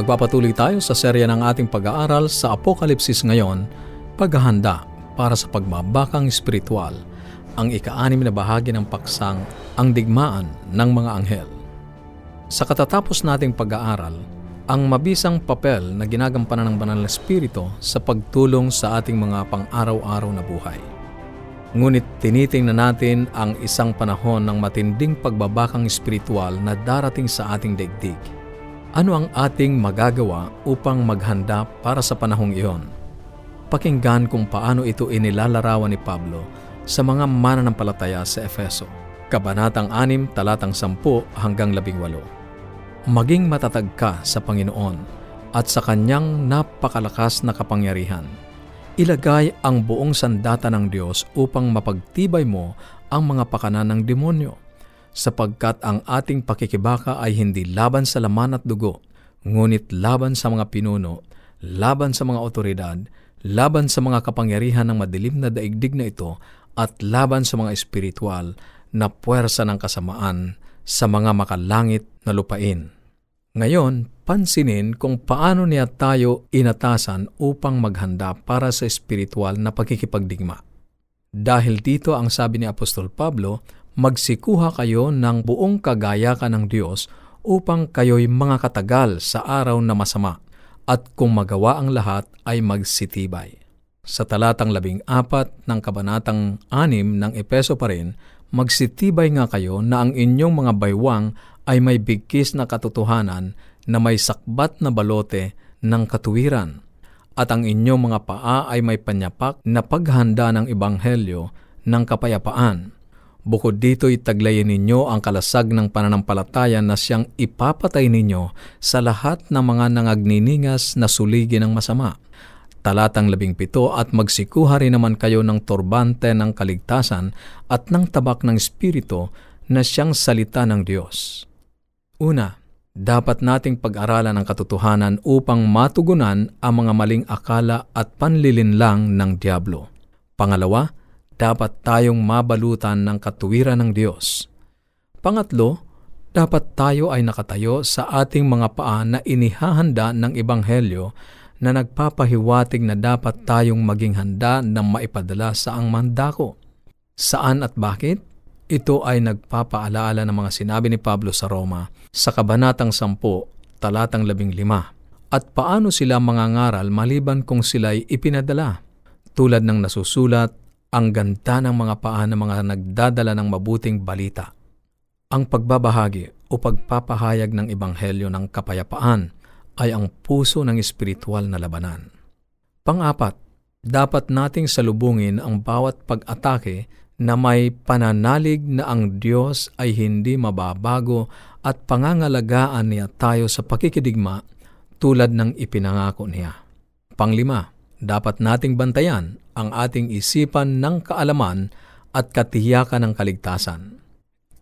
Magpapatuloy tayo sa serya ng ating pag-aaral sa Apokalipsis ngayon, paghahanda para sa pagbabakang espiritual, ang ika-anim na bahagi ng paksang, ang digmaan ng mga anghel. Sa katatapos nating pag-aaral, ang mabisang papel na ginagampanan ng Banal na Espiritu sa pagtulong sa ating mga pang-araw-araw na buhay. Ngunit tinitingnan natin ang isang panahon ng matinding pagbabakang espiritual na darating sa ating daigdig – ano ang ating magagawa upang maghanda para sa panahong iyon? Pakinggan kung paano ito inilalarawan ni Pablo sa mga mananampalataya sa Efeso. Kabanatang 6, talatang 10 hanggang 18. Maging matatag ka sa Panginoon at sa Kanyang napakalakas na kapangyarihan. Ilagay ang buong sandata ng Diyos upang mapagtibay mo ang mga pakanan ng demonyo sapagkat ang ating pakikibaka ay hindi laban sa laman at dugo, ngunit laban sa mga pinuno, laban sa mga otoridad, laban sa mga kapangyarihan ng madilim na daigdig na ito, at laban sa mga espiritual na puwersa ng kasamaan sa mga makalangit na lupain. Ngayon, pansinin kung paano niya tayo inatasan upang maghanda para sa espiritual na pagkikipagdigma. Dahil dito ang sabi ni Apostol Pablo, magsikuha kayo ng buong kagayakan ng Diyos upang kayo'y mga katagal sa araw na masama, at kung magawa ang lahat ay magsitibay. Sa talatang labing apat ng kabanatang anim ng Epeso pa rin, magsitibay nga kayo na ang inyong mga baywang ay may bigkis na katotohanan na may sakbat na balote ng katuwiran, at ang inyong mga paa ay may panyapak na paghanda ng ebanghelyo ng kapayapaan Bukod dito itaglayin ninyo ang kalasag ng pananampalataya na siyang ipapatay ninyo sa lahat ng mga nangagniningas na suligi ng masama. Talatang labing pito at magsikuha rin naman kayo ng turbante ng kaligtasan at ng tabak ng Espiritu na siyang salita ng Diyos. Una, dapat nating pag-aralan ang katotohanan upang matugunan ang mga maling akala at panlilinlang ng Diablo. Pangalawa, dapat tayong mabalutan ng katuwiran ng Diyos. Pangatlo, dapat tayo ay nakatayo sa ating mga paa na inihahanda ng Ebanghelyo na nagpapahiwatig na dapat tayong maging handa na maipadala sa ang mandako. Saan at bakit? Ito ay nagpapaalaala ng mga sinabi ni Pablo sa Roma sa Kabanatang 10, talatang 15. At paano sila mangangaral maliban kung sila'y ipinadala? Tulad ng nasusulat ang ganda ng mga paa ng mga nagdadala ng mabuting balita. Ang pagbabahagi o pagpapahayag ng Ebanghelyo ng kapayapaan ay ang puso ng espiritual na labanan. Pangapat, dapat nating salubungin ang bawat pag-atake na may pananalig na ang Diyos ay hindi mababago at pangangalagaan niya tayo sa pakikidigma tulad ng ipinangako niya. Panglima, dapat nating bantayan ang ating isipan ng kaalaman at katiyakan ng kaligtasan.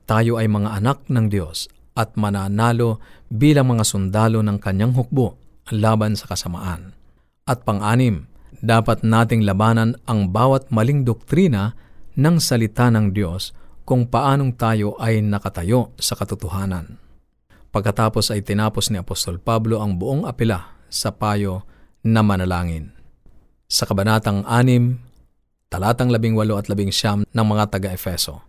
Tayo ay mga anak ng Diyos at mananalo bilang mga sundalo ng kanyang hukbo laban sa kasamaan. At pang-anim, dapat nating labanan ang bawat maling doktrina ng salita ng Diyos kung paanong tayo ay nakatayo sa katotohanan. Pagkatapos ay tinapos ni Apostol Pablo ang buong apela sa payo na manalangin sa Kabanatang 6, talatang 18 at 19 ng mga taga-Efeso.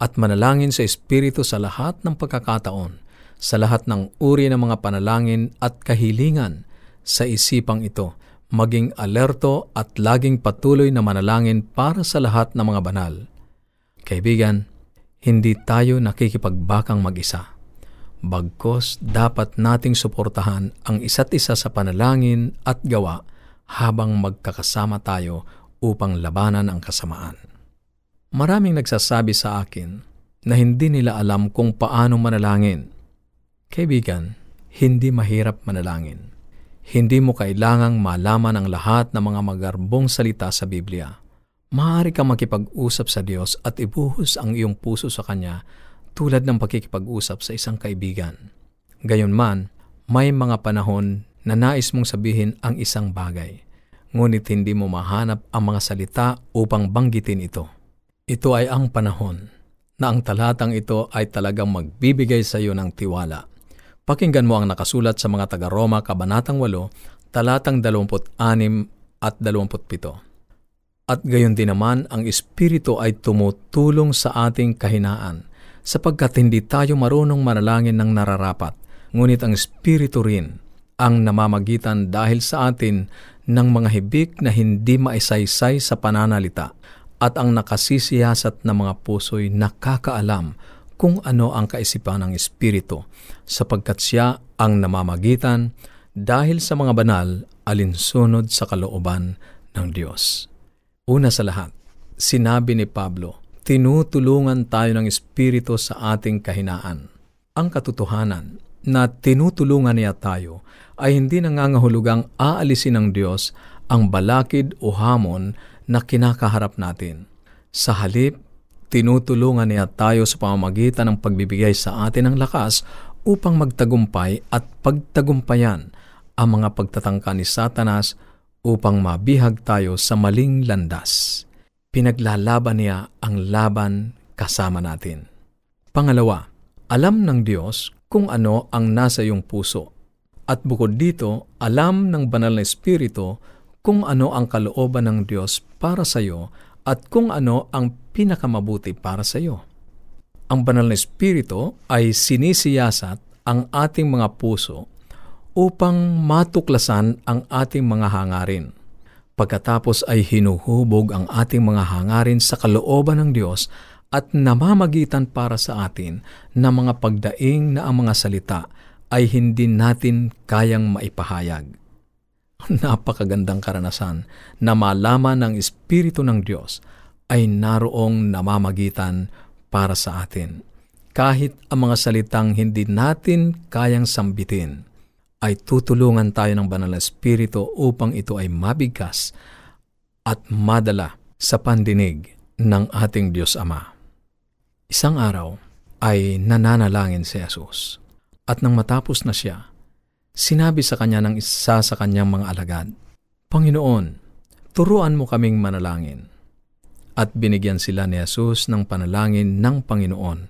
At manalangin sa Espiritu sa lahat ng pagkakataon, sa lahat ng uri ng mga panalangin at kahilingan sa isipang ito, maging alerto at laging patuloy na manalangin para sa lahat ng mga banal. Kaibigan, hindi tayo nakikipagbakang mag-isa. Bagkos dapat nating suportahan ang isa't isa sa panalangin at gawa habang magkakasama tayo upang labanan ang kasamaan. Maraming nagsasabi sa akin na hindi nila alam kung paano manalangin. Kaibigan, hindi mahirap manalangin. Hindi mo kailangang malaman ang lahat ng mga magarbong salita sa Biblia. Maaari ka makipag-usap sa Diyos at ibuhos ang iyong puso sa Kanya tulad ng pagkikipag-usap sa isang kaibigan. Gayunman, may mga panahon na nais mong sabihin ang isang bagay, ngunit hindi mo mahanap ang mga salita upang banggitin ito. Ito ay ang panahon na ang talatang ito ay talagang magbibigay sa iyo ng tiwala. Pakinggan mo ang nakasulat sa mga taga-Roma, Kabanatang 8, talatang 26 at 27. At gayon din naman, ang Espiritu ay tumutulong sa ating kahinaan, sapagkat hindi tayo marunong manalangin ng nararapat, ngunit ang Espiritu rin ang namamagitan dahil sa atin ng mga hibik na hindi maisaysay sa pananalita at ang nakasisiyasat na mga puso'y nakakaalam kung ano ang kaisipan ng Espiritu sapagkat siya ang namamagitan dahil sa mga banal alinsunod sa kalooban ng Diyos. Una sa lahat, sinabi ni Pablo, tinutulungan tayo ng Espiritu sa ating kahinaan. Ang katotohanan na tinutulungan niya tayo ay hindi nangangahulugang aalisin ng Diyos ang balakid o hamon na kinakaharap natin. Sa halip, tinutulungan niya tayo sa pamamagitan ng pagbibigay sa atin ng lakas upang magtagumpay at pagtagumpayan ang mga pagtatangka ni Satanas upang mabihag tayo sa maling landas. Pinaglalaban niya ang laban kasama natin. Pangalawa, alam ng Diyos kung ano ang nasa iyong puso at bukod dito, alam ng banal na Espiritu kung ano ang kalooban ng Diyos para sa iyo at kung ano ang pinakamabuti para sa iyo. Ang banal na Espiritu ay sinisiyasat ang ating mga puso upang matuklasan ang ating mga hangarin. Pagkatapos ay hinuhubog ang ating mga hangarin sa kalooban ng Diyos at namamagitan para sa atin na mga pagdaing na ang mga salita ay hindi natin kayang maipahayag. Napakagandang karanasan na malaman ng Espiritu ng Diyos ay naroong namamagitan para sa atin. Kahit ang mga salitang hindi natin kayang sambitin, ay tutulungan tayo ng banal na Espiritu upang ito ay mabigkas at madala sa pandinig ng ating Diyos Ama. Isang araw ay nananalangin si Jesus. At nang matapos na siya, sinabi sa kanya ng isa sa kanyang mga alagad, Panginoon, turuan mo kaming manalangin. At binigyan sila ni Jesus ng panalangin ng Panginoon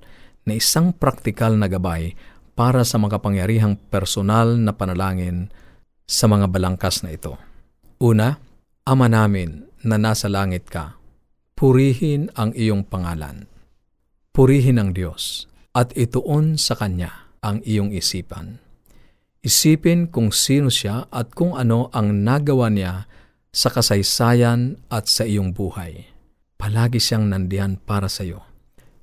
na isang praktikal na gabay para sa makapangyarihang personal na panalangin sa mga balangkas na ito. Una, Ama namin na nasa langit ka, purihin ang iyong pangalan. Purihin ang Diyos at ituon sa Kanya ang iyong isipan. Isipin kung sino siya at kung ano ang nagawa niya sa kasaysayan at sa iyong buhay. Palagi siyang nandiyan para sa iyo.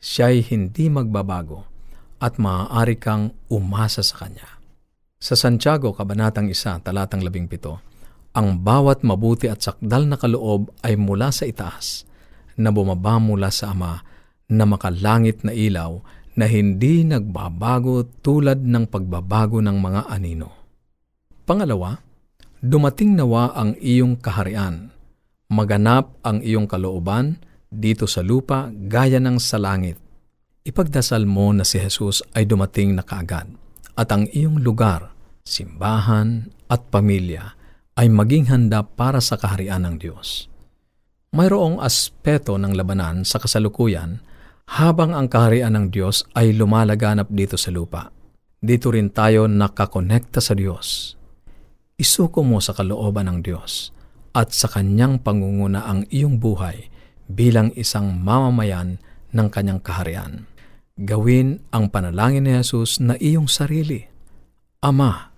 Siya'y hindi magbabago at maaari kang umasa sa Kanya. Sa Santiago, Kabanatang 1, Talatang 17, ang bawat mabuti at sakdal na kaloob ay mula sa itaas, na bumaba mula sa Ama, na makalangit na ilaw, na hindi nagbabago tulad ng pagbabago ng mga anino. Pangalawa, dumating nawa ang iyong kaharian. Maganap ang iyong kalooban dito sa lupa gaya ng sa langit. Ipagdasal mo na si Jesus ay dumating na kaagad at ang iyong lugar, simbahan at pamilya ay maging handa para sa kaharian ng Diyos. Mayroong aspeto ng labanan sa kasalukuyan habang ang kaharian ng Diyos ay lumalaganap dito sa lupa. Dito rin tayo nakakonekta sa Diyos. Isuko mo sa kalooban ng Diyos at sa Kanyang pangunguna ang iyong buhay bilang isang mamamayan ng Kanyang kaharian. Gawin ang panalangin ni Jesus na iyong sarili. Ama,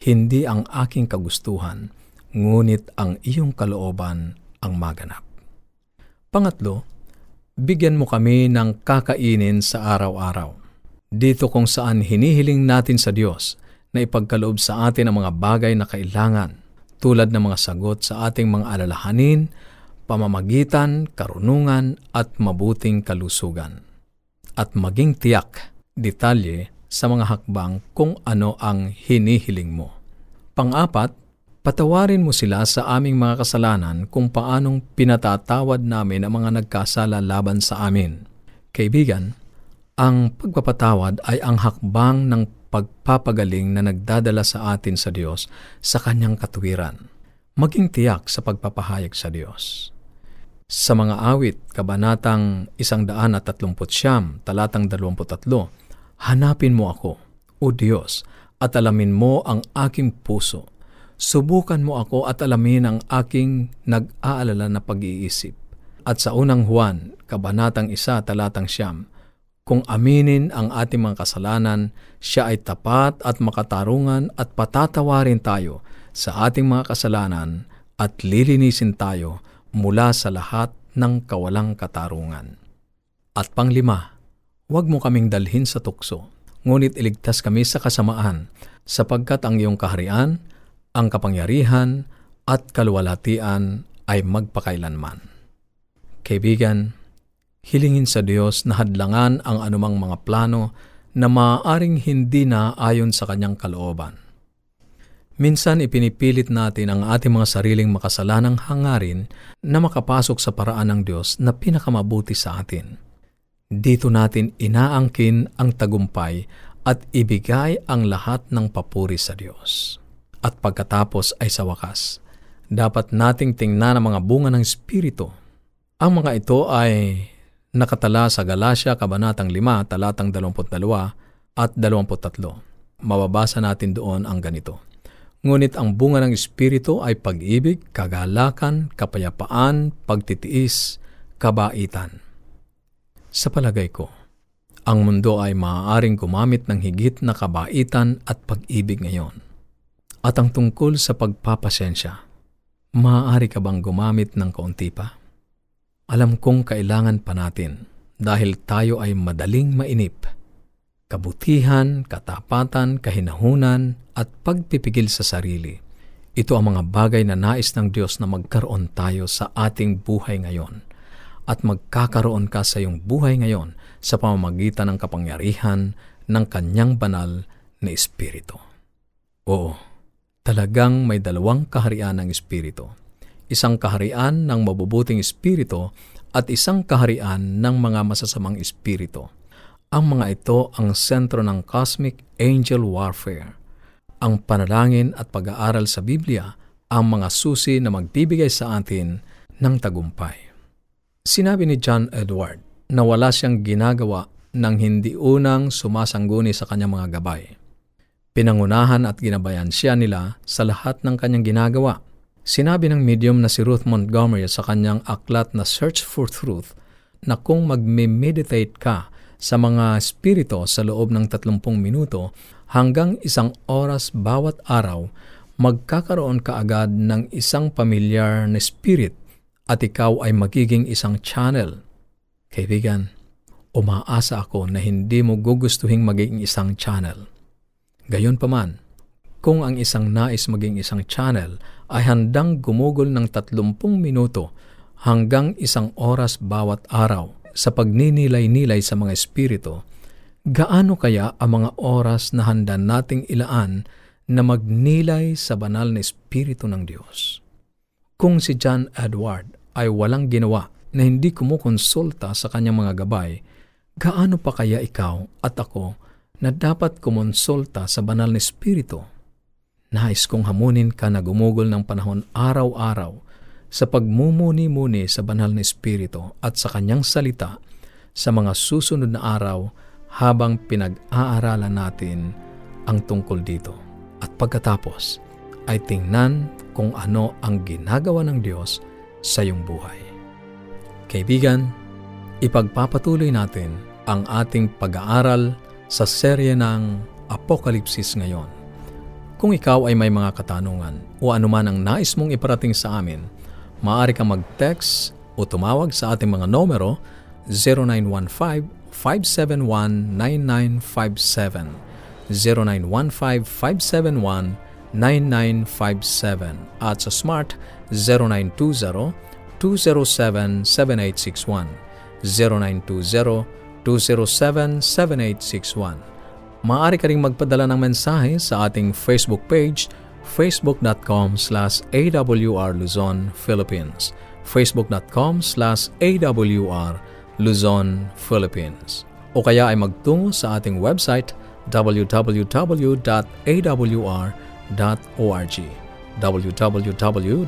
hindi ang aking kagustuhan, ngunit ang iyong kalooban ang maganap. Pangatlo, bigyan mo kami ng kakainin sa araw-araw. Dito kung saan hinihiling natin sa Diyos na ipagkaloob sa atin ang mga bagay na kailangan tulad ng mga sagot sa ating mga alalahanin, pamamagitan, karunungan at mabuting kalusugan. At maging tiyak, detalye sa mga hakbang kung ano ang hinihiling mo. Pang-apat, Patawarin mo sila sa aming mga kasalanan kung paanong pinatatawad namin ang mga nagkasala laban sa amin. Kaibigan, ang pagpapatawad ay ang hakbang ng pagpapagaling na nagdadala sa atin sa Diyos sa Kanyang katuwiran. Maging tiyak sa pagpapahayag sa Diyos. Sa mga awit, kabanatang 139, talatang 23, Hanapin mo ako, O Diyos, at alamin mo ang aking puso. Subukan mo ako at alamin ang aking nag-aalala na pag-iisip. At sa unang Juan, Kabanatang 1, Talatang Siyam, kung aminin ang ating mga kasalanan, siya ay tapat at makatarungan at patatawarin tayo sa ating mga kasalanan at lilinisin tayo mula sa lahat ng kawalang katarungan. At panglima, huwag mo kaming dalhin sa tukso, ngunit iligtas kami sa kasamaan, sapagkat ang iyong kaharian, ang kapangyarihan, at kalwalatian ay magpakailanman. Kaibigan, hilingin sa Diyos na hadlangan ang anumang mga plano na maaaring hindi na ayon sa kanyang kalooban. Minsan ipinipilit natin ang ating mga sariling makasalanang hangarin na makapasok sa paraan ng Diyos na pinakamabuti sa atin. Dito natin inaangkin ang tagumpay at ibigay ang lahat ng papuri sa Diyos. At pagkatapos ay sa wakas, dapat nating tingnan ang mga bunga ng Espiritu. Ang mga ito ay nakatala sa Galatia Kabanatang 5, talatang 22 at 23. Mababasa natin doon ang ganito. Ngunit ang bunga ng Espiritu ay pag-ibig, kagalakan, kapayapaan, pagtitiis, kabaitan. Sa palagay ko, ang mundo ay maaaring gumamit ng higit na kabaitan at pag-ibig ngayon. At ang tungkol sa pagpapasensya, maaari ka bang gumamit ng kaunti pa? Alam kong kailangan pa natin dahil tayo ay madaling mainip. Kabutihan, katapatan, kahinahunan at pagpipigil sa sarili. Ito ang mga bagay na nais ng Diyos na magkaroon tayo sa ating buhay ngayon. At magkakaroon ka sa iyong buhay ngayon sa pamamagitan ng kapangyarihan ng kanyang banal na Espiritu. Oo, talagang may dalawang kaharian ng Espiritu isang kaharian ng mabubuting espiritu at isang kaharian ng mga masasamang espiritu. Ang mga ito ang sentro ng cosmic angel warfare. Ang panalangin at pag-aaral sa Biblia ang mga susi na magbibigay sa atin ng tagumpay. Sinabi ni John Edward na wala siyang ginagawa nang hindi unang sumasangguni sa kanyang mga gabay. Pinangunahan at ginabayan siya nila sa lahat ng kanyang ginagawa Sinabi ng medium na si Ruth Montgomery sa kanyang aklat na Search for Truth na kung magme-meditate ka sa mga spirito sa loob ng 30 minuto hanggang isang oras bawat araw, magkakaroon ka agad ng isang pamilyar na spirit at ikaw ay magiging isang channel. Kaibigan, umaasa ako na hindi mo gugustuhing maging isang channel. Gayon pa man, kung ang isang nais maging isang channel ay handang gumugol ng 30 minuto hanggang isang oras bawat araw sa pagninilay-nilay sa mga espiritu, gaano kaya ang mga oras na handa nating ilaan na magnilay sa banal na espiritu ng Diyos? Kung si John Edward ay walang ginawa na hindi kumukonsulta sa kanyang mga gabay, gaano pa kaya ikaw at ako na dapat kumonsulta sa banal na espiritu? Nais kong hamunin ka na gumugol ng panahon araw-araw sa pagmumuni-muni sa banal na Espiritu at sa kanyang salita sa mga susunod na araw habang pinag-aaralan natin ang tungkol dito. At pagkatapos ay tingnan kung ano ang ginagawa ng Diyos sa iyong buhay. Kaibigan, ipagpapatuloy natin ang ating pag-aaral sa serye ng Apokalipsis ngayon. Kung ikaw ay may mga katanungan o anuman ang nais mong iparating sa amin, maaari kang mag-text o tumawag sa ating mga numero 0915-571-9957, 0915-571-9957 at sa Smart 0920-207-7861, 0920-207-7861 maaari ka ring magpadala ng mensahe sa ating Facebook page, facebook.com slash awr Luzon, Philippines, facebook.com slash awr Luzon, Philippines. O kaya ay magtungo sa ating website www.awr.org www.awr.org